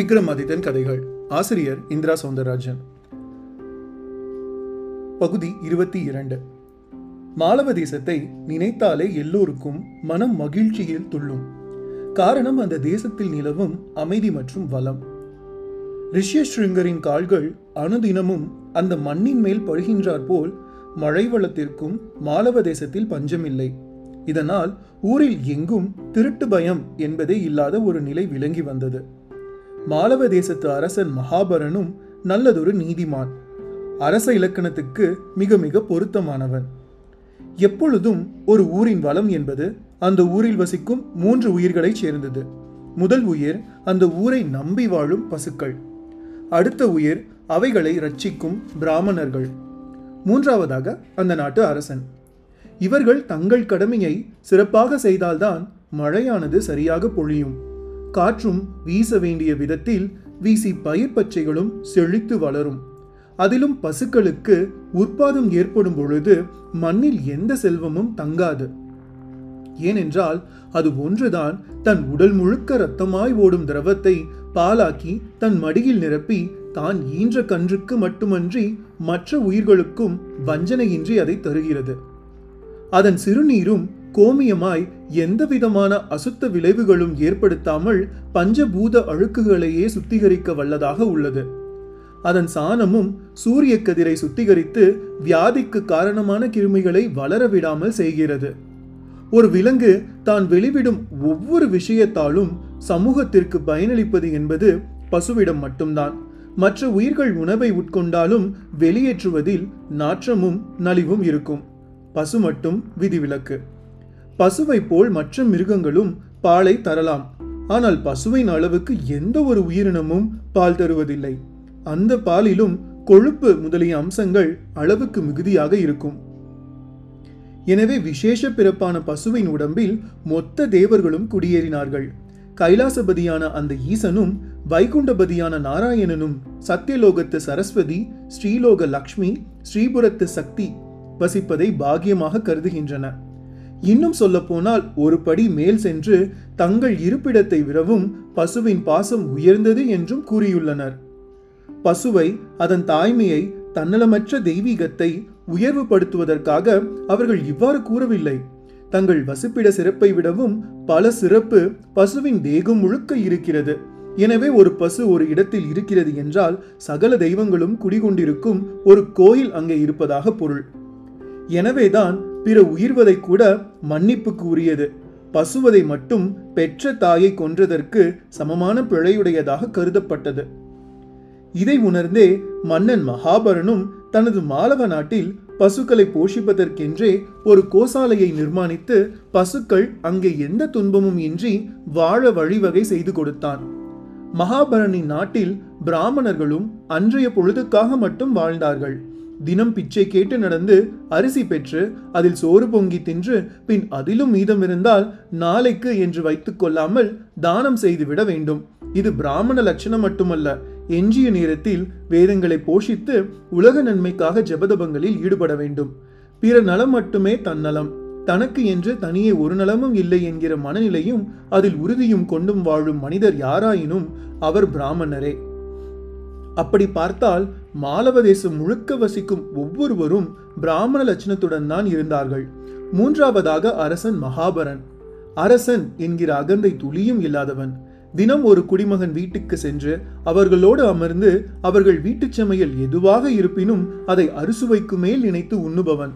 விக்ரமாதித்தன் கதைகள். ஆசிரியர் இந்திரா சௌந்தரராஜன் பகுதி இருபத்தி இரண்டு. மாலவ தேசத்தை நினைத்தாலே எல்லோருக்கும் மனம் மகிழ்ச்சியில் துள்ளும். காரணம் அந்த தேசத்தில் நிலவும் அமைதி மற்றும் வளம். ரிஷ்யஸ்ருங்கரின் கால்கள் அனுதினமும் அந்த மண்ணின் மேல் படுகின்றார் போல் மழை வளத்திற்கும் மாலவ தேசத்தில் பஞ்சமில்லை. இதனால் ஊரில் எங்கும் திருட்டு பயம் என்பதே இல்லாத ஒரு நிலை விளங்கி வந்தது. மாலவ தேசத்து அரசன் மகாபரனும் நல்லதொரு நீதிமான். அரச இலக்கணத்துக்கு மிக மிக பொருத்தமானவன். எப்பொழுதும் ஒரு ஊரின் வளம் என்பது அந்த ஊரில் வசிக்கும் மூன்று உயிர்களைச் சேர்ந்தது. முதல் உயிர் அந்த ஊரை நம்பி வாழும் பசுக்கள். அடுத்த உயிர் அவைகளை ரட்சிக்கும் பிராமணர்கள். மூன்றாவதாக அந்த நாட்டு அரசன். இவர்கள் தங்கள் கடமையை சிறப்பாக செய்தால்தான் மழையானது சரியாக பொழியும். காற்றும் வீச வேண்டிய விதத்தில் வீசி பயிர் பச்சைகளும் செழித்து வளரும். அதிலும் பசுக்களுக்கு உற்பாதம் ஏற்படும் பொழுது மண்ணில் எந்த செல்வமும் தங்காது. ஏனென்றால் அது ஒன்றுதான் தன் உடல் முழுக்க ரத்தமாய் ஓடும் திரவத்தை பாலாக்கி தன் மடியில் நிரப்பி தான் ஈன்ற கன்றுக்கு மட்டுமன்றி மற்ற உயிர்களுக்கும் வஞ்சனையின்றி அதை தருகிறது. அதன் சிறுநீரும் கோமியமாய் எந்தவிதமான அசுத்த விளைவுகளும் ஏற்படுத்தாமல் பஞ்சபூத அழுக்குகளையே சுத்திகரிக்க வல்லதாக உள்ளது. அதன் சாணமும் சூரிய கதிரை சுத்திகரித்து வியாதிக்கு காரணமான கிருமிகளை வளர விடாமல் செய்கிறது. ஒரு விலங்கு தான் வெளிவிடும் ஒவ்வொரு விஷயத்தாலும் சமூகத்திற்கு பயனளிப்பது என்பது பசுவிடம் மட்டும்தான். மற்ற உயிர்கள் உணவை உட்கொண்டாலும் வெளியேற்றுவதில் நாற்றமும் நலிவும் இருக்கும். பசு மட்டும் விதிவிலக்கு. பசுவை போல் மற்ற மிருகங்களும் பாலை தரலாம். ஆனால் பசுவின் அளவுக்கு எந்த ஒரு உயிரினமும் பால் தருவதில்லை. அந்த பாலிலும் கொழுப்பு முதலிய அம்சங்கள் அளவுக்கு மிகுதியாக இருக்கும். எனவே விசேஷ பிறப்பான பசுவின் உடம்பில் மொத்த தேவர்களும் குடியேறினார்கள். கைலாசபதியான அந்த ஈசனும் வைகுண்டபதியான நாராயணனும் சத்தியலோகத்து சரஸ்வதி ஸ்ரீலோக லக்ஷ்மி ஸ்ரீபுரத்து சக்தி வசிப்பதை பாகியமாக கருதுகின்றன. இன்னும் சொல்லப்போனால் ஒரு படி மேல் சென்று தங்கள் இருப்பிடத்தை விடவும் பசுவின் பாசம் உயர்ந்தது என்றும் கூறியுள்ளனர். பசுவை அதன் தாய்மையை தன்னலமற்ற தெய்வீகத்தை உயர்வுபடுத்துவதற்காக அவர்கள் இவ்வாறு கூறவில்லை. தங்கள் வசிப்பிட சிறப்பை விடவும் பல சிறப்பு பசுவின் தேகம் முழுக்க இருக்கிறது. எனவே ஒரு பசு ஒரு இடத்தில் இருக்கிறது என்றால் சகல தெய்வங்களும் குடிகொண்டிருக்கும் ஒரு கோயில் அங்கே இருப்பதாக பொருள். எனவேதான் பிற உயிர்வதை கூட மன்னிப்புக்கு உரியது பசுவதை மட்டும் பெற்ற தாயை கொன்றதற்கு சமமான பிழையுடையதாக கருதப்பட்டது. இதை உணர்ந்தே மன்னன் மகாபரனும் தனது மாலவ நாட்டில் பசுக்களை போஷிப்பதற்கென்றே ஒரு கோசாலையை நிர்மாணித்து பசுக்கள் அங்கே எந்த துன்பமும் இன்றி வாழ வழிவகை செய்து கொடுத்தான். மகாபரனின் நாட்டில் பிராமணர்களும் அன்றைய பொழுதுக்காக மட்டும் வாழ்ந்தார்கள். தினம் பிச்சை கேட்டு நடந்து அரிசி பெற்று அதில் சோறு பொங்கி தின்று பின் அதிலும் மீதம் இருந்தால் நாளைக்கு என்று வைத்துக் கொள்ளாமல் தானம் செய்துவிட வேண்டும். இது பிராமண லட்சணம் மட்டுமல்ல. எஞ்சிய நேரத்தில் வேதங்களை போஷித்து உலக நன்மைக்காக ஜபதபங்களில் ஈடுபட வேண்டும். பிற நலம் மட்டுமே தன்னலம் தனக்கு என்று தனியே ஒரு நலமும் இல்லை என்கிற மனநிலையும் அதில் உறுதியும் கொண்டும் வாழும் மனிதர் யாராயினும் அவர் பிராமணரே. அப்படி பார்த்தால் மாலவ தேசம் முழுக்க வசிக்கும் ஒவ்வொருவரும் பிராமண லட்சணத்துடன் தான் இருந்தார்கள். மூன்றாவதாக அரசன் மகாபரன். அரசன் என்கிற அகந்தை துளியும் இல்லாதவன். தினம் ஒரு குடிமகன் வீட்டுக்கு சென்று அவர்களோடு அமர்ந்து அவர்கள் வீட்டுச் சமையல் எதுவாக இருப்பினும் அதை அறுசுவைக்கு மேல் நினைத்து உண்ணுபவன்.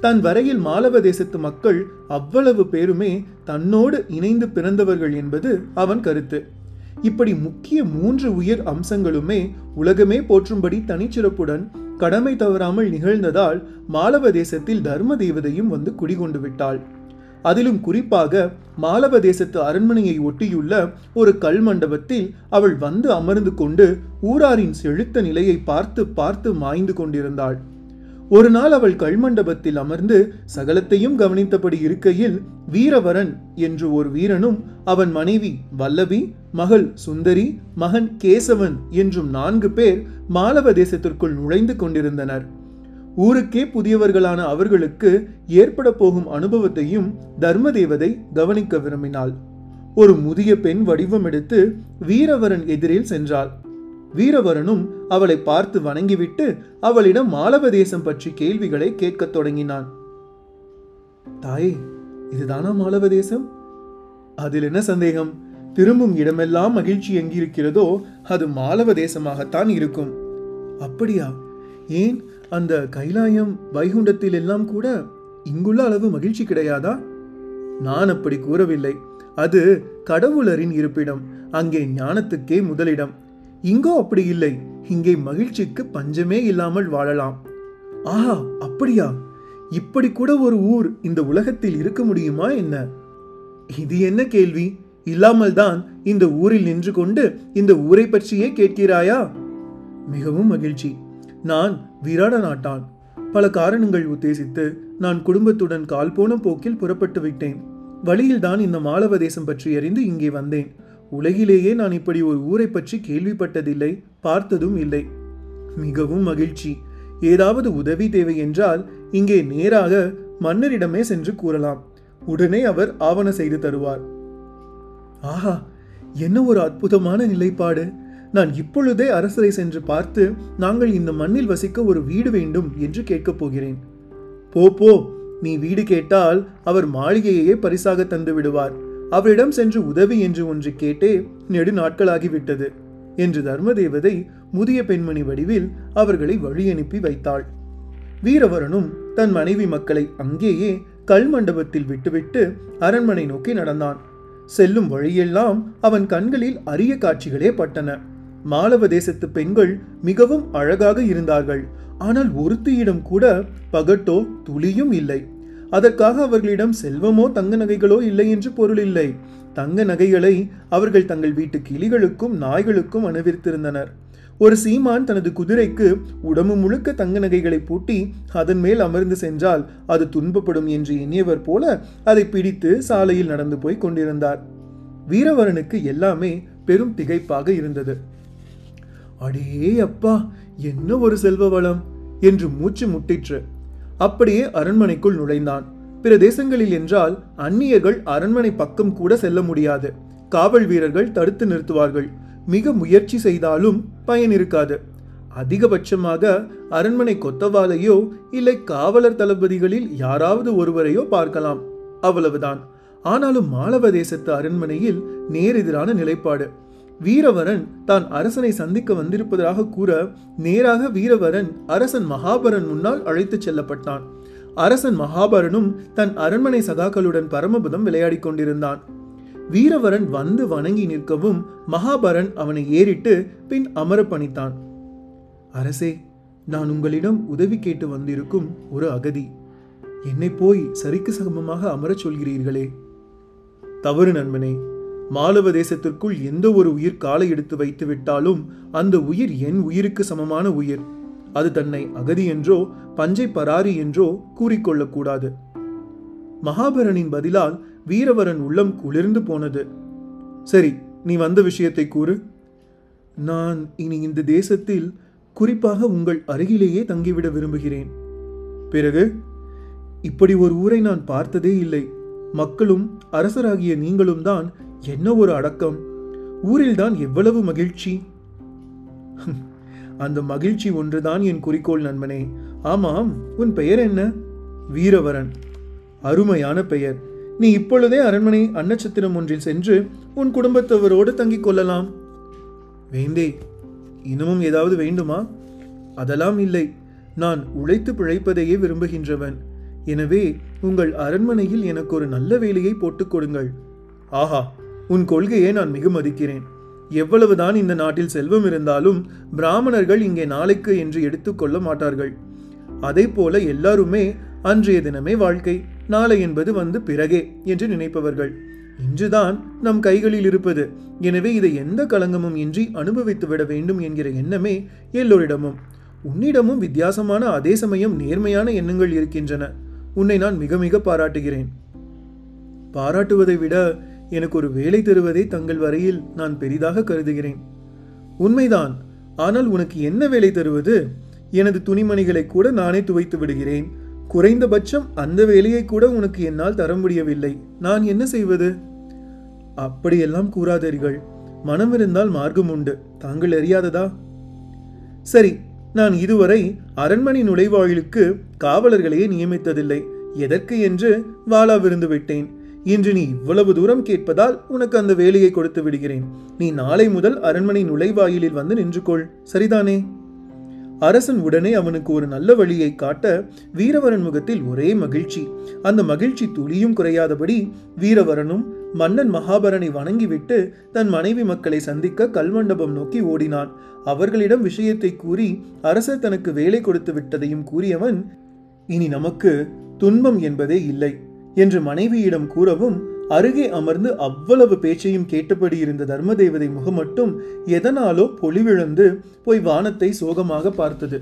தன் வரையில் மாலவ தேசத்து மக்கள் அவ்வளவு பேருமே தன்னோடு இணைந்து பிறந்தவர்கள் என்பது அவன் கருத்து. இப்படி முக்கிய மூன்று உயர் அம்சங்களுமே உலகமே போற்றும்படி தனிச்சிறப்புடன் கடமை தவறாமல் நிகழ்ந்ததால் மாலவ தேசத்தில் தர்ம தேவதையும் வந்து குடிகொண்டு விட்டாள். அதிலும் குறிப்பாக மாலவ தேசத்து அரண்மனையை ஒட்டியுள்ள ஒரு கல் மண்டபத்தில் அவள் வந்து அமர்ந்து கொண்டு ஊராரின் செழுத்த நிலையை பார்த்து பார்த்து மாய்ந்து கொண்டிருந்தாள். ஒரு நாள் அவள் கல்மண்டபத்தில் அமர்ந்து சகலத்தையும் கவனித்தபடி இருக்கையில் வீரவரன் என்று ஒரு வீரனும் அவன் மனைவி வல்லவி மகள் சுந்தரி மகன் கேசவன் என்றும் நான்கு பேர் மாலவ தேசத்திற்குள் நுழைந்து கொண்டிருந்தனர். ஊருக்கே புதியவர்களான அவர்களுக்கு ஏற்பட போகும் அனுபவத்தையும் தர்மதேவதை கவனிக்க விரும்பினாள். ஒரு முதிய பெண் வடிவம் எடுத்து வீரவரன் எதிரில் சென்றாள். வீரவரனும் அவளை பார்த்து வணங்கிவிட்டு அவளிடம் மாலவ தேசம் பற்றி கேள்விகளை கேட்கத் தொடங்கினான். தாயே இதுதானா மாலவ தேசம் அதில் என்ன சந்தேகம்? திரும்பும் இடமெல்லாம் மகிழ்ச்சி எங்கிருக்கிறதோ அது மாலவ தேசமாகத்தான் இருக்கும். அப்படியா? ஏன் அந்த கைலாயம் வைகுண்டத்தில் எல்லாம் கூட இங்குள்ள அளவு மகிழ்ச்சி கிடையாதா? நான் அப்படி கூறவில்லை. அது கடவுளரின் இருப்பிடம். அங்கே ஞானத்துக்கே முதலிடம். இங்கோ அப்படி இல்லை. இங்கே மகிழ்ச்சிக்கு பஞ்சமே இல்லாமல் வாழலாம். ஆஹா அப்படியா? இப்படி கூட ஒரு ஊர் இந்த உலகத்தில் இருக்க முடியுமா என்ன? இது என்ன கேள்வி? இல்லாமல் தான் இந்த ஊரில் நின்று கொண்டு இந்த ஊரை பற்றியே கேட்கிறாயா? மிகவும் மகிழ்ச்சி. நான் விராட நாட்டான். பல காரணங்கள் உத்தேசித்து நான் குடும்பத்துடன் கால் போன போக்கில் புறப்பட்டு விட்டேன். வழியில்தான் இந்த மாலவ தேசம் பற்றி அறிந்து இங்கே வந்தேன். உலகிலேயே நான் இப்படி ஒரு ஊரை பற்றி கேள்விப்பட்டதில்லை பார்த்ததும் இல்லை. மிகவும் மகிழ்ச்சி. ஏதாவது உதவி தேவை என்றால் இங்கே நேராக மன்னரிடமே சென்று கூறலாம். உடனே அவர் ஆவண செய்து தருவார். ஆஹா என்ன ஒரு அற்புதமான நிலைப்பாடு. நான் இப்பொழுதே அரசரை சென்று பார்த்து நாங்கள் இந்த மண்ணில் வசிக்க ஒரு வீடு வேண்டும் என்று கேட்கப் போகிறேன். போ போ. நீ வீடு கேட்டால் அவர் மாளிகையையே பரிசாக தந்து விடுவார் அவரிடம் சென்று உதவி என்று ஒன்று கேட்டே நெடு நாட்களாகிவிட்டது என்று தர்மதேவதை முதிய பெண்மணி வடிவில் அவர்களை வழி அனுப்பி வைத்தாள். வீரவரனும் தன் மனைவி மக்களை அங்கேயே கல் மண்டபத்தில் விட்டுவிட்டு அரண்மனை நோக்கி நடந்தான். செல்லும் வழியெல்லாம் அவன் கண்களில் அரிய காட்சிகளே பட்டன. மாலவ தேசத்து பெண்கள் மிகவும் அழகாக இருந்தார்கள். ஆனால் ஒருத்தியிடம் கூட பகட்டோ துளியும் இல்லை. அதற்காக அவர்களிடம் செல்வமோ தங்க நகைகளோ இல்லை என்று பொருள் இல்லை. தங்க நகைகளை அவர்கள் தங்கள் வீட்டு கிளிகளுக்கும் நாய்களுக்கும் அணிவித்திருந்தனர். ஒரு சீமான் தனது குதிரைக்கு உடம்பு முழுக்க தங்க நகைகளை பூட்டி அதன் மேல் அமர்ந்து சென்றால் அது துன்பப்படும் என்று எண்ணியவர் போல அதை பிடித்து சாலையில் நடந்து போய் கொண்டிருந்தார். வீரவரனுக்கு எல்லாமே பெரும் திகைப்பாக இருந்தது. அடே அப்பா என்ன ஒரு செல்வ வளம்? என்று மூச்சு முட்டிற்று. அப்படியே அரண்மனைக்குள் நுழைந்தான். பிற தேசங்களில் என்றால் அந்நியர்கள் அரண்மனை பக்கம் கூட செல்ல முடியாது. காவல் வீரர்கள் தடுத்து நிறுத்துவார்கள். மிக முயற்சி செய்தாலும் பயன் இருக்காது. அதிகபட்சமாக அரண்மனை கொத்தவாலையோ இல்லை காவலர் தளபதிகளில் யாராவது ஒருவரையோ பார்க்கலாம். அவ்வளவுதான். ஆனாலும் மாலவ தேசத்து அரண்மனையில் நேரெதிரான நிலைப்பாடு. வீரவரன் தான் அரசனை சந்திக்க வந்திருப்பதாக கூற நேராக வீரவரன் அரசன் மகாபரன் முன்னால் அழைத்துச் செல்லப்பட்டான். அரசன் மகாபரனும் தன் அரண்மனை சகாக்களுடன் பரமபதம் விளையாடிக் கொண்டிருந்தான். வீரவரன் வந்து வணங்கி நிற்கவும் மகாபரன் அவனை ஏறிட்டு பின் அமர பணித்தான். அரசே நான் உங்களிடம் உதவி கேட்டு வந்திருக்கும் ஒரு அகதி. என்னை போய் சரிக்கு சமமாக அமரச் சொல்கிறீர்களே. தவறு நண்பனே. மாலவ தேசத்திற்குள் எந்த ஒரு உயிர் காலை எடுத்து வைத்து விட்டாலும் அந்த உயிர் என் உயிருக்கு சமமான உயிர். அது தன்னை அகதி என்றோ பஞ்சை பராரி என்றோ கூறிக்கொள்ளக்கூடாது மகாபரனின் பதிலால் வீரவரன் உள்ளம் குளிர்ந்து போனது. சரி நீ வந்த விஷயத்தை கூறு. நான் இனி இந்த தேசத்தில் குறிப்பாக உங்கள் அருகிலேயே தங்கிவிட விரும்புகிறேன். பிறகு இப்படி ஒரு ஊரை நான் பார்த்ததே இல்லை. மக்களும் அரசராகிய நீங்களும் தான் என்ன ஒரு அடக்கம்? ஊரில்தான் எவ்வளவு மகிழ்ச்சி? அந்த மகிழ்ச்சி ஒன்றுதான் என் குறிக்கோள் நண்பனே. ஆமாம் உன் பெயர் என்ன? வீரவரன். அருமையான பெயர். நீ இப்பொழுதே அரண்மனை அன்னச்சத்திரம் ஒன்றில் சென்று உன் குடும்பத்தவரோடு தங்கிக் கொள்ளலாம். வேந்தே இன்னமும் ஏதாவது வேண்டுமா? அதெல்லாம் இல்லை. நான் உழைத்து பிழைப்பதையே விரும்புகின்றவன். எனவே உங்கள் அரண்மனையில் எனக்கு ஒரு நல்ல வேலையை போட்டுக் கொடுங்கள். ஆஹா உன் கொள்கையை நான் மிக மதிக்கிறேன். எவ்வளவுதான் இந்த நாட்டில் செல்வம் இருந்தாலும் பிராமணர்கள் இங்கே நாளைக்கு என்று எடுத்துக்கொள்ள மாட்டார்கள். அதை போல எல்லாருமே அன்றைய தினமே வாழ்க்கை நாளை என்பது வந்து பிறகே என்று நினைப்பவர்கள். இன்றுதான் நம் கைகளில் இருப்பது. எனவே இதை எந்த களங்கமும் இன்றி அனுபவித்து விட வேண்டும் என்கிற எண்ணமே எல்லோரிடமும். உன்னிடமும் வித்தியாசமான அதே சமயம் நேர்மையான எண்ணங்கள் இருக்கின்றன. உன்னை நான் மிக மிக பாராட்டுகிறேன். பாராட்டுவதை விட எனக்கு ஒரு வேலை தருவதை தங்கள் வரையில் நான் பெரிதாக கருதுகிறேன். உண்மைதான். ஆனால் உனக்கு என்ன வேலை தருவது? எனது துணிமணிகளை கூட நானே துவைத்து விடுகிறேன். குறைந்தபட்சம் அந்த வேலையை கூட உனக்கு என்னால் தர முடியவில்லை. நான் என்ன செய்வது? அப்படியெல்லாம் கூறாதீர்கள். மனம் இருந்தால் மார்க்கம் உண்டு. தாங்கள் அறியாததா? சரி நான் இதுவரை அரண்மனை நுழைவாயிலுக்கு காவலர்களையே நியமித்ததில்லை. எதற்கு என்று வாளா விருந்து விட்டேன். இன்று நீ இவ்வளவு தூரம் கேட்பதால் உனக்கு அந்த வேலையை கொடுத்து விடுகிறேன். நீ நாளை முதல் அரண்மனை நுழைவாயிலில் வந்து நின்று கொள் சரிதானே? அரசன் உடனே அவனுக்கு ஒரு நல்ல வழியை காட்ட வீரவரன் முகத்தில் ஒரே மகிழ்ச்சி. அந்த மகிழ்ச்சி துளியும் குறையாதபடி வீரவரனும் மன்னன் மகாபரனை வணங்கிவிட்டு தன் மனைவி மக்களை சந்திக்க கல்மண்டபம் நோக்கி ஓடினான். அவர்களிடம் விஷயத்தை கூறி அரசர் தனக்கு வேலை கொடுத்து விட்டதையும் கூறியவன் இனி நமக்கு துன்பம் என்பதே இல்லை. என்று மனைவியிடம் கூறவும் அருகே அமர்ந்து அவ்வளவு பேச்சையும் கேட்டபடி இருந்த தர்மதேவதை முகம் மட்டும் எதனாலோ பொலிவிழந்து போய் வானத்தை சோகமாக பார்த்தது.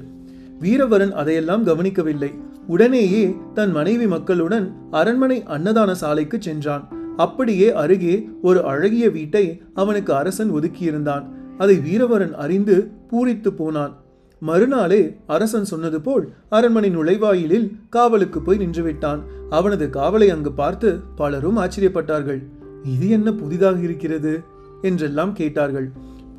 வீரவரன் அதையெல்லாம் கவனிக்கவில்லை. உடனேயே தன் மனைவி மக்களுடன் அரண்மனை அன்னதான சாலைக்கு சென்றான். அப்படியே அருகே ஒரு அழகிய வீட்டை அவனுக்கு அரசன் ஒதுக்கியிருந்தான். அதை வீரவரன் அறிந்து பூரித்து போனான். மறுநாளே அரசன் சொன்னது போல் அரண்மனை நுழைவாயிலில் காவலுக்கு போய் நின்றுவிட்டான். அவனது காவலை அங்கு பார்த்து பலரும் ஆச்சரியப்பட்டார்கள். இது என்ன புதிதாக இருக்கிறது? என்றெல்லாம் கேட்டார்கள்.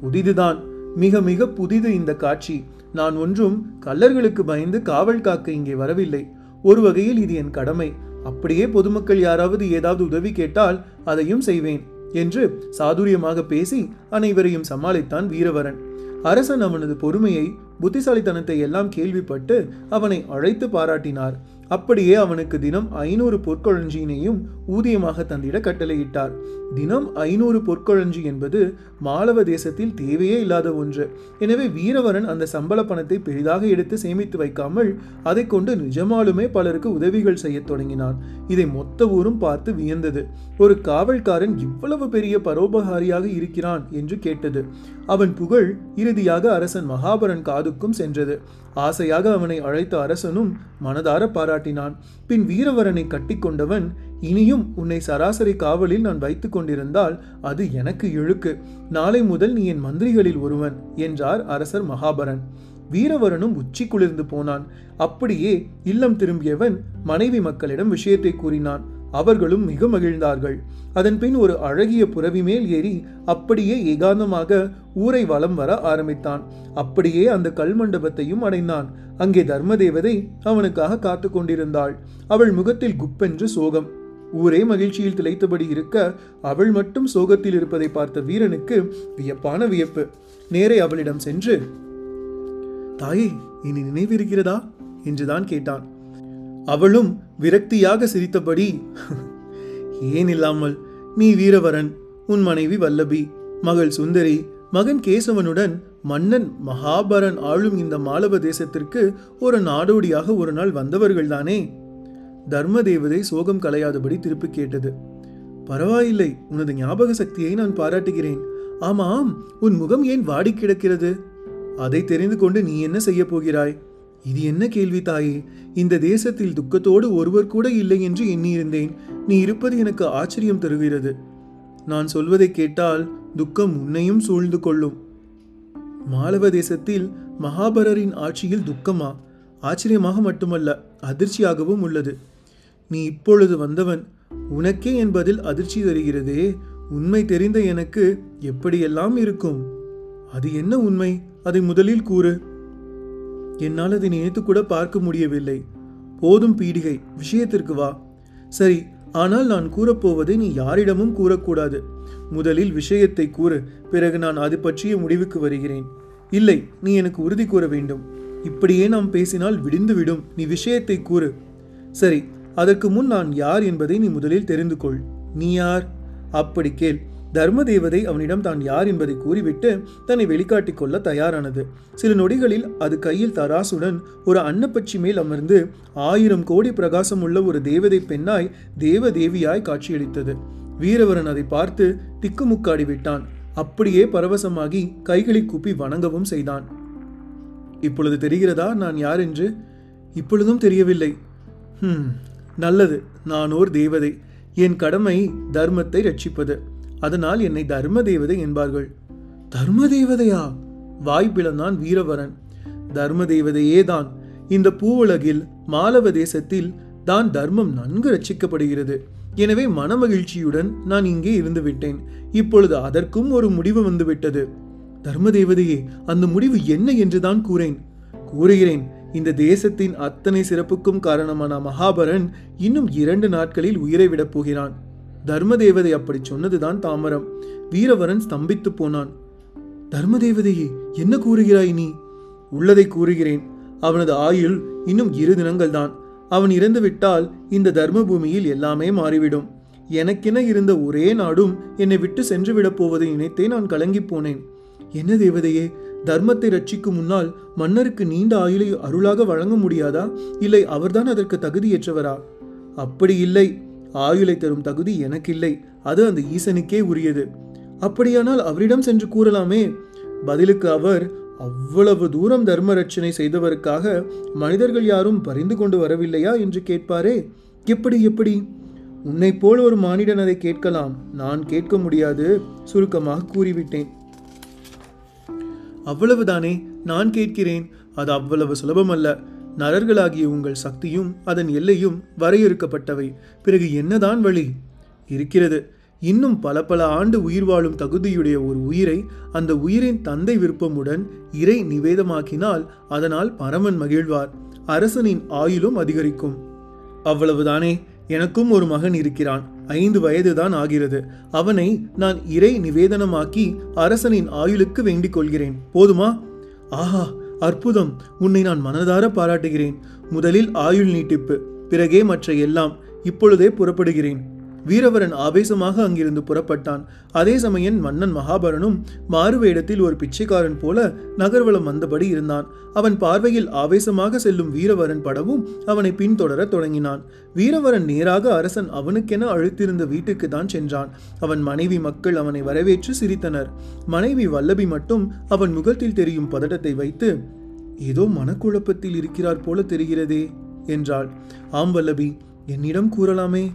புதிதுதான். மிக மிக புதிது இந்த காட்சி. நான் ஒன்றும் கள்ளர்களுக்கு பயந்து காவல் காக்க இங்கே வரவில்லை. ஒரு வகையில் இது என் கடமை. அப்படியே பொதுமக்கள் யாராவது ஏதாவது உதவி கேட்டால் அதையும் செய்வேன் என்று சாதுரியமாக பேசி அனைவரையும் சமாளித்தான் வீரவரன். அரசன் அவனது பொறுமையை புத்திசாலித்தனத்தை எல்லாம் கேள்விப்பட்டு அவனை அழைத்து பாராட்டினார். அப்படியே அவனுக்கு தினம் ஐநூறு பொற்கொழஞ்சியினையும் ஊதியமாக தந்திட கட்டளையிட்டார். தினம் ஐநூறு பொற்கொழஞ்சி என்பது மாலவ தேசத்தில் தேவையே இல்லாத ஒன்று. எனவே வீரவரன் அந்த சம்பள பணத்தை பெரிதாக எடுத்து சேமித்து வைக்காமல் அதை கொண்டு நிஜமாலுமே பலருக்கு உதவிகள் செய்யத் தொடங்கினான். இதை மொத்த ஊரும் பார்த்து வியந்தது. ஒரு காவல்காரன் இவ்வளவு பெரிய பரோபகாரியாக இருக்கிறான் என்று கேட்டது. அவன் புகழ் இறுதியாக அரசன் மகாபரன் காதுக்கும் சென்றது. ஆசையாக அவனை அழைத்த அரசனும் மனதார பாராட்டினான். பின் வீரவரனை கட்டிக்கொண்டவன் இனியும் உன்னை சராசரி காவலில் நான் வைத்து கொண்டிருந்தால் அது எனக்கு இழுக்கு. நாளை முதல் நீ என் மந்திரிகளில் ஒருவன் என்றார் அரசர் மகாபரன். வீரவரனும் உச்சி குளிர்ந்து போனான். அப்படியே இல்லம் திரும்பியவன் மனைவி மக்களிடம் விஷயத்தை கூறினான். அவர்களும் மிக மகிழ்ந்தார்கள். அதன் பின் ஒரு அழகிய புறவி மேல் ஏறி அப்படியே ஏகாந்தமாக ஊரை வலம் வர ஆரம்பித்தான். அப்படியே அந்த கல் மண்டபத்தையும் அடைந்தான். அங்கே தர்மதேவதை அவனுக்காக காத்து கொண்டிருந்தாள். அவள் முகத்தில் குப்பென்று சோகம். ஊரே மகிழ்ச்சியில் திளைத்தபடி இருக்க அவள் மட்டும் சோகத்தில் இருப்பதை பார்த்த வீரனுக்கு வியப்பான வியப்பு. நேரே அவளிடம் சென்று தாயே இனி நினைவிருக்கிறதா? என்றுதான் கேட்டான். அவளும் விரக்தியாக சிரித்தபடி ஏன் இல்லாமல்? நீ வீரவரன் உன் மனைவி வல்லபி மகள் சுந்தரி மகன் கேசவனுடன் மன்னன் மகாபரன் ஆளும் இந்த மாலவ தேசத்திற்கு ஒரு நாடோடியாக ஒரு நாள் வந்தவர்கள்தானே? தர்மதேவதை சோகம் கலையாதபடி திருப்பி கேட்டது. பரவாயில்லை உனது ஞாபக சக்தியை நான் பாராட்டுகிறேன். ஆமாம் உன் முகம் ஏன் வாடி கிடக்கிறது? அதை தெரிந்து கொண்டு நீ என்ன செய்ய போகிறாய்? இது என்ன கேள்வி தாயே? இந்த தேசத்தில் துக்கத்தோடு ஒருவர் கூட இல்லை என்று எண்ணியிருந்தேன். நீ இருப்பது எனக்கு ஆச்சரியம் தருகிறது. நான் சொல்வதை கேட்டால் துக்கம் உன்னையும் சூழ்ந்து கொள்ளும். மாலவ தேசத்தில் மகாபரரின் ஆட்சியில் துக்கமா? ஆச்சரியமாக மட்டுமல்ல அதிர்ச்சியாகவும் உள்ளது. நீ இப்பொழுது வந்தவன் உனக்கே என்பதில் அதிர்ச்சி தருகிறதே உண்மை தெரிந்த எனக்கு எப்படியெல்லாம் இருக்கும்? அது என்ன உண்மை? அதை முதலில் கூறு. என்னால் அதை நினைத்து கூட பார்க்க முடியவில்லை. போதும் பீடிகை விஷயத்திற்கு வா. சரி ஆனால் நான் கூறப்போவதை நீ யாரிடமும் கூறக்கூடாது. முதலில் விஷயத்தை கூறு பிறகு நான் அது பற்றிய முடிவுக்கு வருகிறேன். இல்லை நீ எனக்கு உறுதி கூற வேண்டும். இப்படியே நாம் பேசினால் விடிந்துவிடும். நீ விஷயத்தை கூறு. சரி அதற்கு முன் நான் யார் என்பதை நீ முதலில் தெரிந்து கொள் நீ யார்? அப்படி கேள். தர்மதேவதை அவனிடம் தான் யார் என்பதை கூறிவிட்டு தன்னை வெளிக்காட்டிக் கொள்ள தயாரானது. சில நொடிகளில் அது கையில் தராசுடன் ஒரு அன்னப்பட்சி மேல் அமர்ந்து ஆயிரம் கோடி பிரகாசம் உள்ள ஒரு தேவதை பெண்ணாய் தேவ தேவியாய் காட்சியளித்தது. வீரவரன் அதை பார்த்து திக்குமுக்காடி விட்டான். அப்படியே பரவசமாகி கைகளை கூப்பி வணங்கவும் செய்தான். இப்பொழுது தெரிகிறதா நான் யார் என்று? இப்பொழுதும் தெரியவில்லை. நல்லது நான் ஓர் தேவதை. என் கடமை தர்மத்தை ரட்சிப்பது. அதனால் என்னை தர்ம தேவதை என்பார்கள். தர்ம தேவதையா வாய்ப்பிழந்தான் வீரவரன். தர்ம தேவதையே தான். இந்த பூவுலகில் மாலவ தேசத்தில் தான் தர்மம் நன்கு ரட்சிக்கப்படுகிறது. எனவே மனமகிழ்ச்சியுடன் நான் இங்கே இருந்து விட்டேன் இப்பொழுது அதற்கும் ஒரு முடிவு வந்துவிட்டது. தர்மதேவதையே அந்த முடிவு என்ன என்றுதான் கூறேன். கூறுகிறேன். இந்த தேசத்தின் அத்தனை சிறப்புக்கும் காரணமான மகாபரன் இன்னும் இரண்டு நாட்களில் உயிரை விடப் போகிறான். தர்மதேவதை அப்படி சொன்னதுதான் தாமரம். வீரவரன் ஸ்தம்பித்து போனான். தர்மதேவதையே என்ன கூறுகிறாய் நீ? உள்ளதை கூறுகிறேன். அவனது ஆயுள் இன்னும் இரு தினங்கள் தான் அவன் இறந்து விட்டால் இந்த தர்ம பூமியில் எல்லாமே மாறிவிடும். எனக்கென இருந்த ஒரே நாடும் என்னை விட்டு சென்று விடப் போவதை நினைத்தே நான் கலங்கிப் போனேன். என்ன தேவதையே தர்மத்தை ரட்சிக்கும் முன்னால் மன்னருக்கு நீண்ட ஆயுளை அருளாக வழங்க முடியாதா? இல்லை அவர்தான் அதற்கு தகுதியற்றவரா? அப்படி இல்லை. ஆயுளை தரும் தகுதி எனக்கில்லை. அது அந்த ஈசனுக்கே உரியது. அப்படியானால் அவரிடம் சென்று கூறலாமே. பதிலுக்கு அவர் அவ்வளவு தூரம் தர்ம ரட்சணை செய்தவருக்காக மனிதர்கள் யாரும் பரிந்து கொண்டு வரவில்லையா? என்று கேட்பாரே. எப்படி எப்படி? உன்னைப் போல் ஒரு மானிடன் அதை கேட்கலாம். நான் கேட்க முடியாது சுருக்கமாக கூறிவிட்டேன். அவ்வளவுதானே? நான் கேட்கிறேன். அது அவ்வளவு சுலபமல்ல. நரர்களாகிய உங்கள் சக்தியும் அதன் எல்லையும் வரையறுக்கப்பட்டவை. பிறகு என்னதான் வழி? இருக்கிறது. இன்னும் பல பல ஆண்டு உயிர் வாழும் தகுதியுடைய ஒரு உயிரை அந்த உயிரின் தந்தை விருப்பமுடன் இறை நிவேதமாக்கினால் அதனால் பரமன் மகிழ்வார். அரசனின் ஆயுளும் அதிகரிக்கும். அவ்வளவுதானே? எனக்கும் ஒரு மகன் இருக்கிறான். ஐந்து வயதுதான் ஆகிறது. அவனை நான் இறை நிவேதனமாக்கி அரசனின் ஆயுளுக்கு வேண்டிக் கொள்கிறேன். போதுமா? ஆஹா அற்புதம். உன்னை நான் மனதார பாராட்டுகிறேன். முதலில் ஆயுள் நீட்டிப்பு பிறகே மற்ற எல்லாம் இப்பொழுதே புறப்படுகிறேன். வீரவரன் ஆவேசமாக அங்கிருந்து புறப்பட்டான். அதே சமயம் மன்னன் மகாபரனும் மாறுவேடத்தில் ஒரு பிச்சைக்காரன் போல நகர்வலம் வந்தபடி இருந்தான். அவன் பார்வையில் ஆவேசமாக செல்லும் வீரவரன் படவும் அவனை பின்தொடரத் தொடங்கினான். வீரவரன் நேராக அரசன் அவனுக்கென அழுத்திருந்த வீட்டுக்கு தான் சென்றான். அவன் மனைவி மக்கள் அவனை வரவேற்று சிரித்தனர். மனைவி வல்லபி மட்டும் அவன் முகத்தில் தெரியும் பதட்டத்தை வைத்து ஏதோ மனக்குழப்பத்தில் இருக்கிறார் போல தெரிகிறதே என்றாள். ஆம் வல்லபி என்னிடம் கூறலாமே?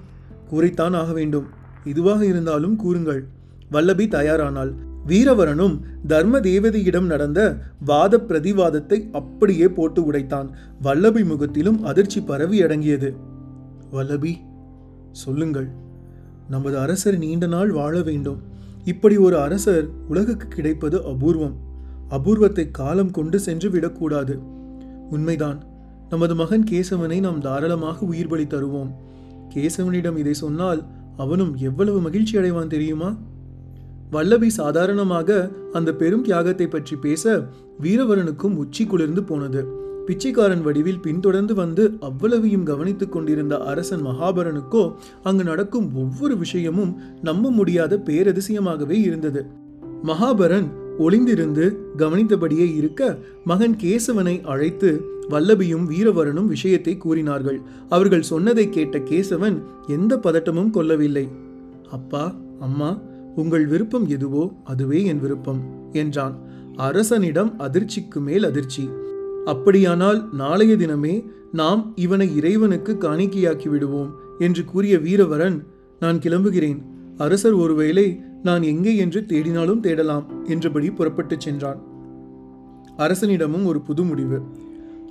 கூறித்தான் ஆக வேண்டும். இதுவாக இருந்தாலும் கூறுங்கள். வல்லபி தயாரானாள். வீரவரனும் தர்ம தேவதையிடம் நடந்த வாத பிரதிவாதத்தை அப்படியே போட்டு உடைத்தான். வல்லபி முகத்திலும் அதிர்ச்சி பரவி அடங்கியது. வல்லபி சொல்லுங்கள். நமது அரசர் நீண்ட நாள் வாழ வேண்டும். இப்படி ஒரு அரசர் உலகுக்கு கிடைப்பது அபூர்வம். அபூர்வத்தை காலம் கொண்டு சென்று விடக்கூடாது. உண்மைதான். நமது மகன் கேசவனை நாம் தாராளமாக உயிர் பலி தருவோம். கேசவனிடம் இதை சொன்னால் அவனும் எவ்வளவு மகிழ்ச்சி அடைவான் தெரியுமா? வல்லபி சாதாரணமாக அந்த பெரும் தியாகத்தை பற்றி பேச வீரவரனுக்கும் உச்சி குளிர்ந்து போனது. பிச்சைக்காரன் வடிவில் பின்தொடர்ந்து வந்து அவ்வளவையும் கவனித்துக் கொண்டிருந்த அரசன் மகாபரனுக்கோ அங்கு நடக்கும் ஒவ்வொரு விஷயமும் நம்ப முடியாத பேரதிசயமாகவே இருந்தது. மகாபரன் ஒளிந்திருந்து கவனித்தபடியே இருக்க மகன் கேசவனை அழைத்து வல்லபியும் வீரவரனும் விஷயத்தை கூறினார்கள். அவர்கள் சொன்னதை கேட்ட கேசவன் எந்த பதட்டமும் கொள்ளவில்லை. அப்பா அம்மா உங்கள் விருப்பம் எதுவோ அதுவே என் விருப்பம் என்றான். அரசனிடம் அதிர்ச்சிக்கு மேல் அதிர்ச்சி. அப்படியானால் நாளைய தினமே நாம் இவனை இறைவனுக்கு காணிக்கையாக்கி விடுவோம் என்று கூறிய வீரவரன் நான் கிளம்புகிறேன். அரசர் ஒருவேளை நான் எங்கே என்று தேடினாலும் தேடலாம் என்றபடி புறப்பட்டுச் சென்றான். அரசனிடமும் ஒரு புது முடிவு.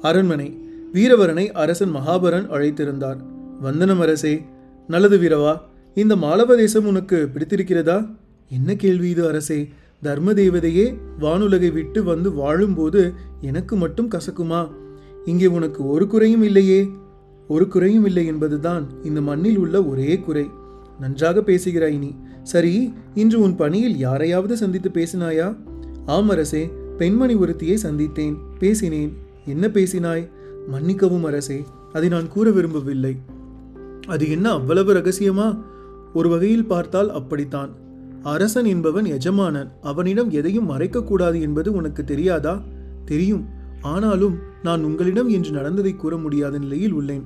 அரண்மனை வீரவரனை அரசன் மகாபரன் அழைத்திருந்தார். வந்தனம் அரசே நல்லது வீரவா இந்த மாலவ தேசம் உனக்கு பிடித்திருக்கிறதா? என்ன கேள்வி இது அரசே தர்ம தேவதையே வானுலகை விட்டு வந்து வாழும்போது எனக்கு மட்டும் கசக்குமா? இங்கே உனக்கு ஒரு குறையும் இல்லையே. ஒரு குறையும் இல்லை என்பதுதான் இந்த மண்ணில் உள்ள ஒரே குறை. நன்றாக பேசுகிறாய் நீ சரி இன்று உன் பணியில் யாரையாவது சந்தித்து பேசினாயா? ஆம் அரசே பெண்மணி ஒருத்தியை சந்தித்தேன் பேசினேன். என்ன பேசினாய்? மன்னிக்கவும் அரசே அதை நான் கூற விரும்பவில்லை. அது என்ன அவ்வளவு ரகசியமா? ஒரு வகையில் பார்த்தால் அப்படித்தான். அரசன் என்பவன் எஜமானன் அவனிடம் எதையும் மறைக்கக்கூடாது என்பது உனக்கு தெரியாதா? தெரியும். ஆனாலும் நான் உங்களிடம் இன்று நடந்ததை கூற முடியாத நிலையில் உள்ளேன்.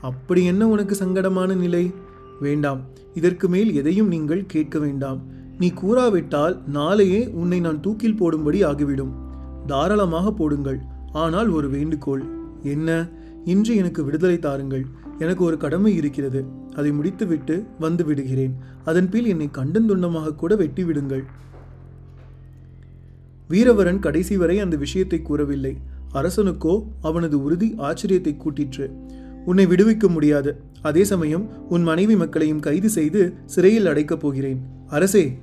அப்படி என்ன உனக்கு சங்கடமான நிலை? வேண்டாம். இதற்கு மேல் எதையும் நீங்கள் கேட்க வேண்டாம். நீ கூறாவிட்டால் நாளையே உன்னை நான் தூக்கில் போடும்படி ஆகிவிடும். தாராளமாக போடுங்கள். ஆனால் ஒரு வேண்டுகோள். என்ன? இன்று எனக்கு விடுதலை தாருங்கள். எனக்கு ஒரு கடமை இருக்கிறது. அதை முடித்துவிட்டு வந்து விடுகிறேன். அதன்பில் என்னை கண்டந்துண்டமாக கூட வெட்டி விடுங்கள். வீரவரன் கடைசி வரை அந்த விஷயத்தை கூறவில்லை. அரசனுக்கோ அவனது உறுதி ஆச்சரியத்தை கூட்டிற்று. உன்னை விடுவிக்க முடியாது. அதே சமயம் உன் மனைவி மக்களையும் கைது செய்து சிறையில் அடைக்கப் போகிறேன். அரசே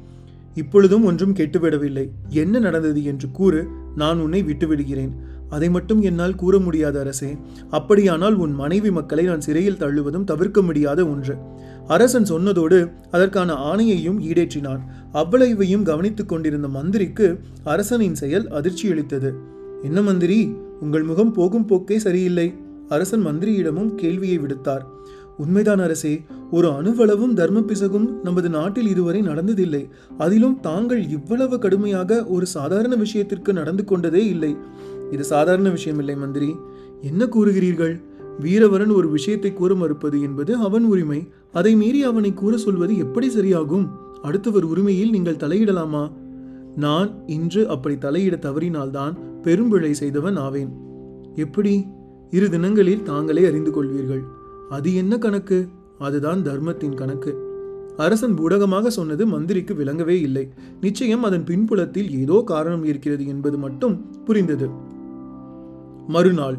இப்பொழுதும் ஒன்றும் கெட்டுவிடவில்லை. என்ன நடந்தது என்று கூறு நான் உன்னை விட்டுவிடுகிறேன். அதை மட்டும் என்னால் கூற முடியாது அரசே. அப்படியானால் உன் மனைவி மக்களை நான் சிறையில் தள்ளுவதும் தவிர்க்க முடியாத ஒன்று. அரசன் சொன்னதோடு அதற்கான ஆணையையும் ஈடேற்றினான். அவ்வளவையும் கவனித்துக் கொண்டிருந்த மந்திரிக்கு அரசனின் செயல் அதிர்ச்சியளித்தது. என்ன மந்திரி உங்கள் முகம் போகும் போக்கே சரியில்லை. அரசன் மந்திரியிடமும் கேள்வியை விடுத்தார். உண்மைதான் அரசே ஒரு அணுவளவும் தர்ம பிசகும் நமது நாட்டில் இதுவரை நடந்ததில்லை. அதிலும் தாங்கள் இவ்வளவு கடுமையாக ஒரு சாதாரண விஷயத்திற்கு நடந்து கொண்டதே இல்லை. இது சாதாரண விஷயமில்லை மந்திரி. என்ன கூறுகிறீர்கள்? வீரவரன் ஒரு விஷயத்தை கூற மறுப்பது என்பது அவன் உரிமை. அதை மீறி அவனை கூற சொல்வது எப்படி சரியாகும்? அடுத்தவர் உரிமையில் நீங்கள் தலையிடலாமா? நான் இன்று அப்படி தலையிட தவறினால்தான் பெரும்பிழை செய்தவன் ஆவேன். எப்படி? இரு தினங்களில் தாங்களே அறிந்து கொள்வீர்கள். அது என்ன கணக்கு? அதுதான் தர்மத்தின் கணக்கு. அரசன் பூடகமாக சொன்னது மந்திரிக்கு விளங்கவே இல்லை. நிச்சயம் அதன் பின்புலத்தில் ஏதோ காரணம் இருக்கிறது என்பது மட்டும் புரிந்தது. மறுநாள்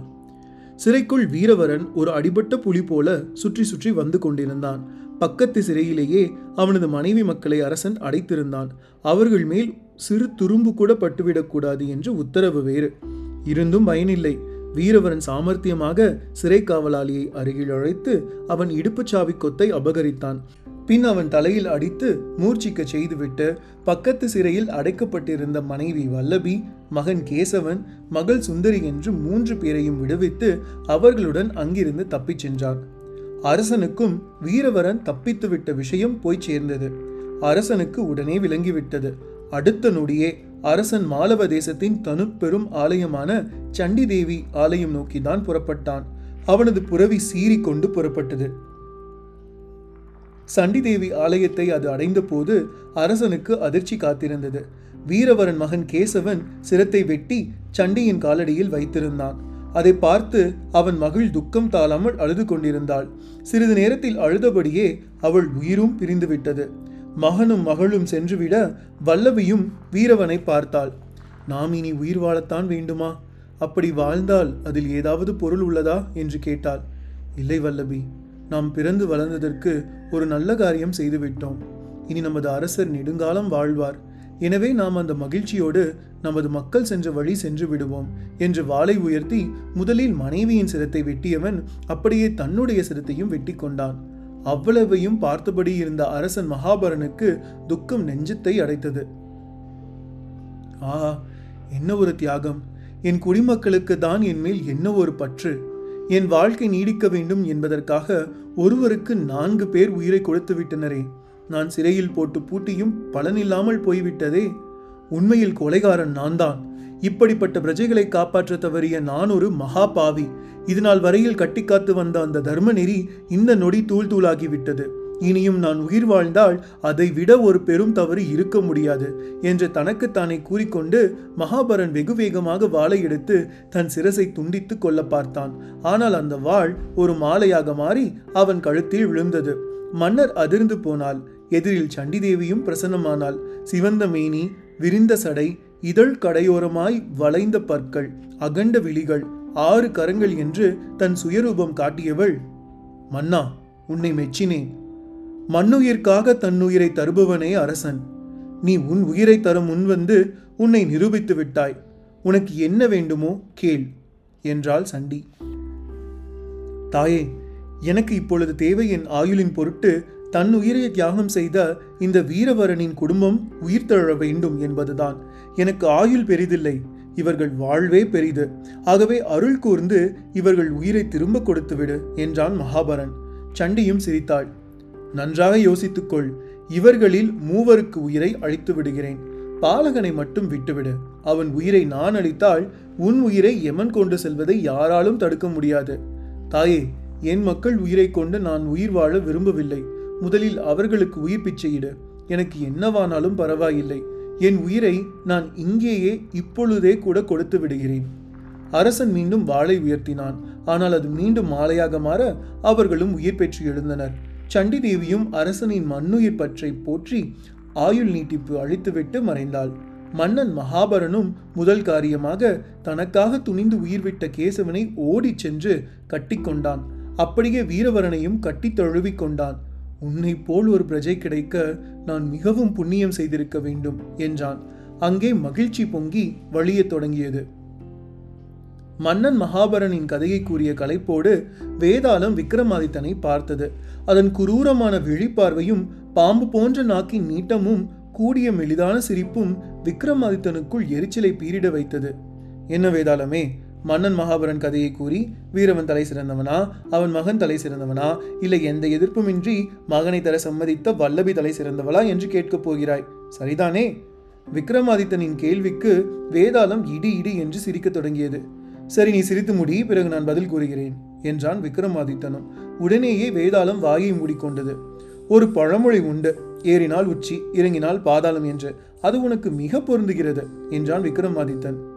சிறைக்குள் வீரவரன் ஒரு அடிபட்ட புலி போல சுற்றி சுற்றி வந்து கொண்டிருந்தான். பக்கத்து சிறையிலேயே அவனது மனைவி மக்களை அரசன் அடைத்திருந்தான். அவர்கள் மேல் சிறு துரும்பு கூட பட்டுவிடக்கூடாது என்று உத்தரவு வேறு. இருந்தும் பயனில்லை. வீரவரன் சாமர்த்தியமாக சிறை காவலாளியை அருகில் அழைத்து அவன் இடுப்புச் சாவி கொத்தை அபகரித்தான். பின் அவன் தலையில் அடித்து மூர்ச்சிக்க செய்துவிட்டு பக்கத்து சிறையில் அடைக்கப்பட்டிருந்த மனைவி வல்லபி மகன் கேசவன் மகள் சுந்தரி என்று மூன்று பேரையும் விடுவித்து அவர்களுடன் அங்கிருந்து தப்பிச் சென்றான். அரசனுக்கும் வீரவரன் தப்பித்துவிட்ட விஷயம் போய் சேர்ந்தது. அரசனுக்கு உடனே விளங்கிவிட்டது. அடுத்த நொடியே அரசன் மாலவ தேசத்தின் தனுப்பெரும் ஆலயமான சண்டி தேவி ஆலயம் நோக்கிதான் புறப்பட்டான். அவனது புறவி சீறிக்கொண்டு புறப்பட்டது. சண்டிதேவி ஆலயத்தை அது அடைந்த போது அரசனுக்கு அதிர்ச்சி காத்திருந்தது. வீரவரன் மகன் கேசவன் சிரத்தை வெட்டி சண்டியின் காலடியில் வைத்திருந்தான். அதை பார்த்து அவன் மகள் துக்கம் தாளாமல் அழுது கொண்டிருந்தாள். சிறிது நேரத்தில் அழுதபடியே அவள் உயிரும் பிரிந்துவிட்டது மகனும் மகளும் சென்றுவிட வல்லவியும் வீரவனை பார்த்தாள். நாம் இனி உயிர் வாழத்தான் வேண்டுமா? அப்படி வாழ்ந்தால் அதில் ஏதாவது பொருள் உள்ளதா? என்று கேட்டாள். இல்லை வல்லபி நாம் பிறந்து வளர்ந்ததற்கு ஒரு நல்ல காரியம் செய்துவிட்டோம். இனி நமது அரசர் நெடுங்காலம் வாழ்வார். எனவே நாம் அந்த மகிழ்ச்சியோடு நமது மக்கள் சென்ற வழி சென்று விடுவோம் என்று வாளை உயர்த்தி முதலில் மனைவியின் சிரத்தை வெட்டியவன் அப்படியே தன்னுடைய சிரத்தையும் வெட்டி கொண்டான் அவ்வளவையும் பார்த்தபடி இருந்த அரசன் மகாபரனுக்கு துக்கம் நெஞ்சத்தை அடைத்தது. ஆ என்ன ஒரு தியாகம்? என் குடிமக்களுக்கு தான் என் மேல் என்ன ஒரு பற்று? என் வாழ்க்கை நீடிக்க வேண்டும் என்பதற்காக ஒருவருக்கு நான்கு பேர் உயிரை கொடுத்து விட்டனரே. நான் சிறையில் போட்டு பூட்டியும் பலனில்லாமல் போய்விட்டதே. உண்மையில் கொலைகாரன் நான் தான் இப்படிப்பட்ட பிரஜைகளை காப்பாற்ற தவறிய நான் ஒரு மகா பாவி இதுநாள் வரையில் கட்டிக்காத்து வந்த அந்த தர்மநெறி இந்த நொடி தூள் தூளாகிவிட்டது இனியும் நான் உயிர் வாழ்ந்தால் அதை விட ஒரு பெரும் தவறு இருக்க முடியாது என்று தனக்குத்தானே கூறிக்கொண்டு மகாபரன் வெகு வேகமாக வாளை எடுத்து தன் சிரசை துண்டித்து கொள்ள பார்த்தான். ஆனால் அந்த வாள் ஒரு மாலையாக மாறி அவன் கழுத்தில் விழுந்தது. மன்னர் அதிர்ந்து போனாள் எதிரில் சண்டிதேவியும் பிரசன்னமானாள் சிவந்த மேனி விரிந்த சடை இதழ் கடையோரமாய் வளைந்த பற்கள் அகண்ட விழிகள் ஆறு கரங்கள் என்று தன் சுயரூபம் காட்டியவள் மன்னா உன்னை மெச்சினேன். மண்ணுயிர்க்காக தன்னுயிரை தருபவனே அரசன். நீ உன் உயிரை தர முன்வந்து உன்னை நிரூபித்து விட்டாய். உனக்கு என்ன வேண்டுமோ கேள் என்றாள் சண்டி. தாயே எனக்கு இப்பொழுது தேவை என் ஆயுளின் பொருட்டு தன் உயிரை தியாகம் செய்த இந்த வீரவரனின் குடும்பம் உயிர் தழ வேண்டும் என்பதுதான். எனக்கு ஆயுள் பெரிதில்லை. இவர்கள் வாழ்வே பெரிது. ஆகவே அருள் கூர்ந்து இவர்கள் உயிரை திரும்ப கொடுத்துவிடு என்றான் மகாபரன். சண்டியும் சிரித்தாள். நன்றாக யோசித்துக்கொள் இவர்களில் மூவருக்கு உயிரை அழித்து விடுகிறேன். பாலகனை மட்டும் விட்டுவிடு. அவன் உயிரை நான் அளித்தால் உன் உயிரை எமன் கொண்டு செல்வதை யாராலும் தடுக்க முடியாது. தாயே என் மக்கள் உயிரை கொண்டு நான் உயிர் வாழ விரும்பவில்லை. முதலில் அவர்களுக்கு உயிர் பிச்சையிடு எனக்கு என்னவானாலும் பரவாயில்லை. என் உயிரை நான் இங்கேயே இப்பொழுதே கூட கொடுத்து விடுகிறேன். அரசன் மீண்டும் வாளை உயர்த்தினான். ஆனால் அது மீண்டும் மாலையாக மாற அவர்களும் உயிர் பெற்று எழுந்தனர். சண்டி தேவியும் அரசனின் மண்ணுயிர் பற்றை போற்றி ஆயுள் நீட்டிப்பு அழித்துவிட்டு மறைந்தாள். மன்னன் மகாபரனும் முதல் காரியமாக தனக்காக துணிந்து உயிர் விட்ட கேசவனை ஓடிச் சென்று கட்டிக்கொண்டான் அப்படியே வீரவரனையும் கட்டித் தழுவிக் உன்னை போல் ஒரு பிரஜை கிடைக்க நான் மிகவும் புண்ணியம் செய்திருக்க வேண்டும் என்றான். அங்கே மகிழ்ச்சி பொங்கி வழியத் தொடங்கியது. மன்னன் மகாபரனின் கதையை கூறிய கலைப்போடு வேதாளம் விக்ரமாதித்தனை பார்த்தது. அதன் குரூரமான விழிப்பார்வையும் பாம்பு போன்ற நாக்கின் நீட்டமும் கூடிய மெலிதான சிரிப்பும் விக்ரமாதித்தனுக்குள் எரிச்சலை பீரிட வைத்தது. என்ன வேதாளமே மன்னன் மகாபரன் கதையை கூறி வீரவன் தலை சிறந்தவனா அவன் மகன் தலை சிறந்தவனா? இல்லை எந்த எதிர்ப்புமின்றி மகனை தர சம்மதித்த வல்லபி தலை சிறந்தவளா என்று கேட்கப் போகிறாய். சரிதானே? விக்ரமாதித்தனின் கேள்விக்கு வேதாளம் இடி இடி என்று சிரிக்கத் தொடங்கியது. சரி நீ சிரித்து முடி பிறகு நான் பதில் கூறுகிறேன் என்றான் விக்ரமாதித்தனும். உடனேயே வேதாளம் வாயை மூடிக்கொண்டது. ஒரு பழமொழி உண்டு ஏறினால் உச்சி இறங்கினால் பாதாளம் என்று. அது உனக்கு மிக பொருந்துகிறது என்றான் விக்ரமாதித்தன்.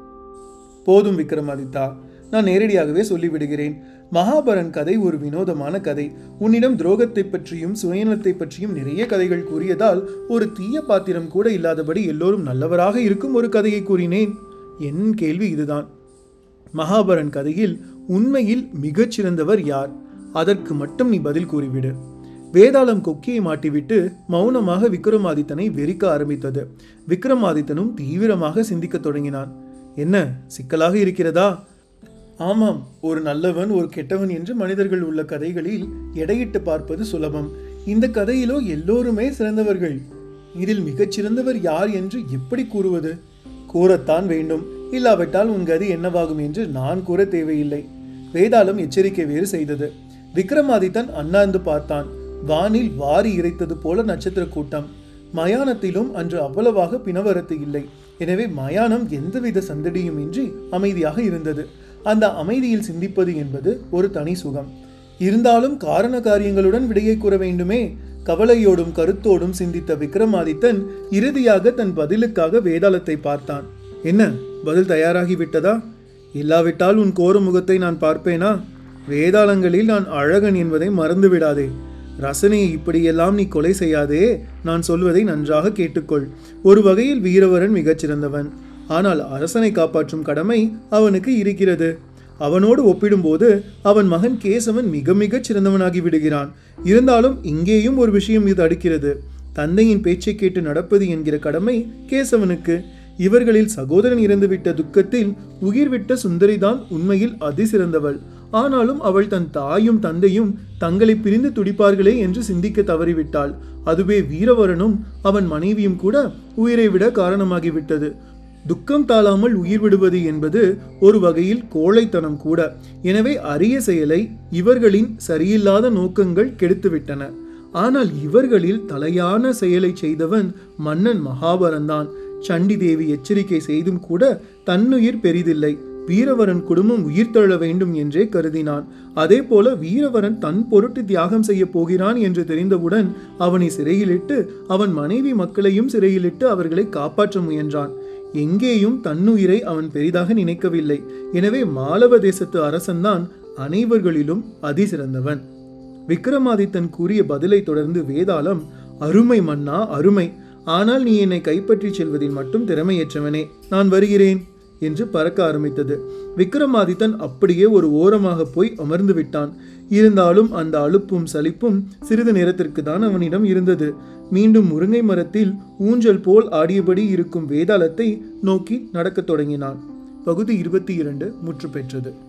போதும் விக்ரமாதித்தா நான் நேரடியாகவே சொல்லிவிடுகிறேன். மகாபரன் கதை ஒரு வினோதமான கதை. உன்னிடம் துரோகத்தை பற்றியும் சுயநலத்தை பற்றியும் நிறைய கதைகள் கூறியதால் ஒரு தீய பாத்திரம் கூட இல்லாதபடி எல்லோரும் நல்லவராக இருக்கும் ஒரு கதையை கூறினேன். என் கேள்வி இதுதான். மகாபரன் கதையில் உண்மையில் மிகச்சிறந்தவர் யார்? அதற்கு மட்டும் நீ பதில் கூறிவிடு. வேதாளம் கொக்கியை மாட்டிவிட்டு மௌனமாக விக்ரமாதித்தனை வெறிக்க ஆரம்பித்தது. விக்ரமாதித்தனும் தீவிரமாக சிந்திக்கத் தொடங்கினான். என்ன சிக்கலாக இருக்கிறதா? ஆமாம் ஒரு நல்லவன் ஒரு கெட்டவன் என்று மனிதர்கள் உள்ள கதைகளில் எடையிட்டு பார்ப்பது சுலபம். இந்த கதையிலோ எல்லோருமே சிறந்தவர்கள். இதில் மிகச்சிறந்தவர் யார் என்று எப்படி கூறுவது? கூறத்தான் வேண்டும். இல்லாவிட்டால் உன் கதி என்னவாகும் என்று நான் கூற தேவையில்லை. வேதாளம் எச்சரிக்கை வேறு செய்தது. விக்ரமாதித்தன் அண்ணாந்து பார்த்தான். வானில் வாரி இறைத்தது போல நட்சத்திர கூட்டம். மயானத்திலும் அன்று அவ்வளவாக பிணவரத்து இல்லை. எனவே மயானம் எந்தவித சந்தடியும் இன்றி அமைதியாக இருந்தது. அந்த அமைதியில் சிந்திப்பது என்பது ஒரு தனி சுகம். இருந்தாலும் காரண காரியங்களுடன் விடையை கூற வேண்டுமே. கவலையோடும் கருத்தோடும் சிந்தித்த விக்ரமாதித்தன் இறுதியாக தன் பதிலுக்காக வேதாளத்தை பார்த்தான். என்ன பதில் தயாராகிவிட்டதா இல்லாவிட்டால் உன் கோர முகத்தை நான் பார்ப்பேனா? வேதாளங்களில் நான் அழகன் என்பதை மறந்து விடாதே ரசனையை இப்படியெல்லாம் நீ கொலை செய்யாதே நான் சொல்வதை நன்றாக கேட்டுக்கொள். ஒரு வகையில் வீரவரன் மிகச்சிறந்தவன். ஆனால் அரசனை காப்பாற்றும் கடமை அவனுக்கு இருக்கிறது. அவனோடு ஒப்பிடும்போது அவன் மகன் கேசவன் மிக மிகச் சிறந்தவனாகி விடுகிறான். இருந்தாலும் இங்கேயும் ஒரு விஷயம் இது அடுக்கிறது. தந்தையின் பேச்சை கேட்டு நடப்பது என்கிற கடமை கேசவனுக்கு. இவர்களில் சகோதரன் இறந்துவிட்ட துக்கத்தில் உயிர்விட்ட சுந்தரிதான் உண்மையில் அதிசிறந்தவள். ஆனாலும் அவள் தன் தாயும் தந்தையும் தங்களை பிரிந்து துடிப்பார்களே என்று சிந்திக்க தவறிவிட்டாள். அதுவே வீரவரனும் அவன் மனைவியும் கூட உயிரை விட காரணமாகிவிட்டது. துக்கம் தாழாமல் உயிர் விடுவது என்பது ஒரு வகையில் கோழைத்தனம் கூட. எனவே அரிய செயலை இவர்களின் சரியில்லாத நோக்கங்கள் கெடுத்துவிட்டன. ஆனால் இவர்களில் தலையான செயலை செய்தவன் மன்னன் மகாபரன்தான் சண்டி தேவி எச்சரிக்கை செய்தும் கூட தன்னுயிர் பெரிதில்லை. வீரவரன் குடும்பம் உயிர் தழ வேண்டும் என்றே கருதினான். அதே போல வீரவரன் தன் பொருட்டு தியாகம் செய்ய போகிறான் என்று தெரிந்தவுடன் அவனை சிறையிலிட்டு அவன் மனைவி மக்களையும் சிறையிலிட்டு அவர்களை காப்பாற்ற முயன்றான். எங்கேயும் தன்னுயிரை அவன் பெரிதாக நினைக்கவில்லை. எனவே மாலவ தேசத்து அரசன்தான் அனைவர்களிலும் அதிசிறந்தவன். விக்ரமாதித்தன் கூறிய பதிலை தொடர்ந்து வேதாளம் அருமை மன்னா அருமை. ஆனால் நீ என்னை கைப்பற்றிச் செல்வதில் மட்டும் திறமையற்றவனே. நான் வருகிறேன். என்று பறக்க ஆரம்பித்தது. விக்ரமாதித்தன் அப்படியே ஒரு ஓரமாக போய் அமர்ந்து விட்டான். இருந்தாலும் அந்த அலுப்பும் சலிப்பும் சிறிது நேரத்திற்கு தான் அவனிடம் இருந்தது. மீண்டும் முருங்கை மரத்தில் ஊஞ்சல் போல் ஆடியபடி இருக்கும் வேதாளத்தை நோக்கி நடக்கத் தொடங்கினான். பகுதி இருபத்தி இரண்டு முற்று பெற்றது.